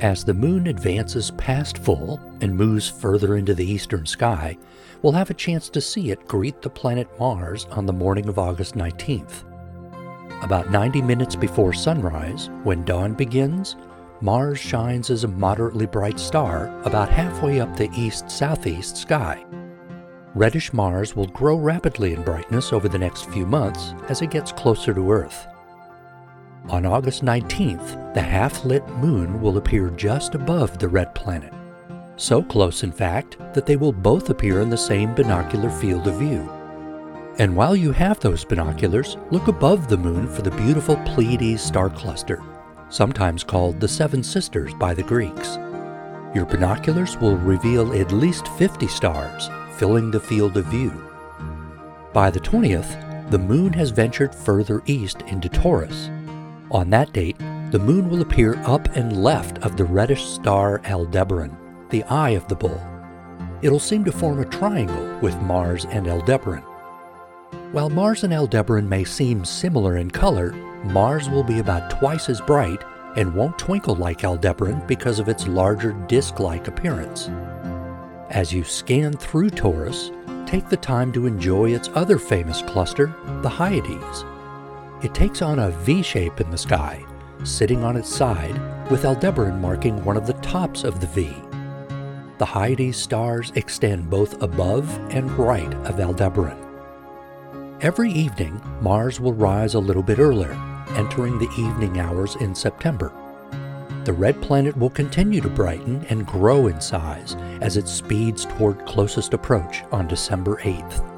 As the moon advances past full and moves further into the eastern sky, we'll have a chance to see it greet the planet Mars on the morning of August 19th. About 90 minutes before sunrise, when dawn begins, Mars shines as a moderately bright star about halfway up the east southeast sky. Reddish Mars will grow rapidly in brightness over the next few months as it gets closer to Earth. On August 19th, the half lit moon will appear just above the red planet. So close, in fact, that they will both appear in the same binocular field of view. And while you have those binoculars, look above the moon for the beautiful Pleiades star cluster, sometimes called the Seven Sisters by the Greeks. Your binoculars will reveal at least 50 stars, filling the field of view. By the 20th, the moon has ventured further east into Taurus. On that date, the moon will appear up and left of the reddish star Aldebaran, the eye of the bull. It'll seem to form a triangle with Mars and Aldebaran. While Mars and Aldebaran may seem similar in color, Mars will be about twice as bright and won't twinkle like Aldebaran because of its larger disk-like appearance. As you scan through Taurus, take the time to enjoy its other famous cluster, the Hyades. It takes on a V shape in the sky, sitting on its side, with Aldebaran marking one of the tops of the V. The Hyades stars extend both above and right of Aldebaran. Every evening, Mars will rise a little bit earlier, entering the evening hours in September. The red planet will continue to brighten and grow in size as it speeds toward closest approach on December 8th.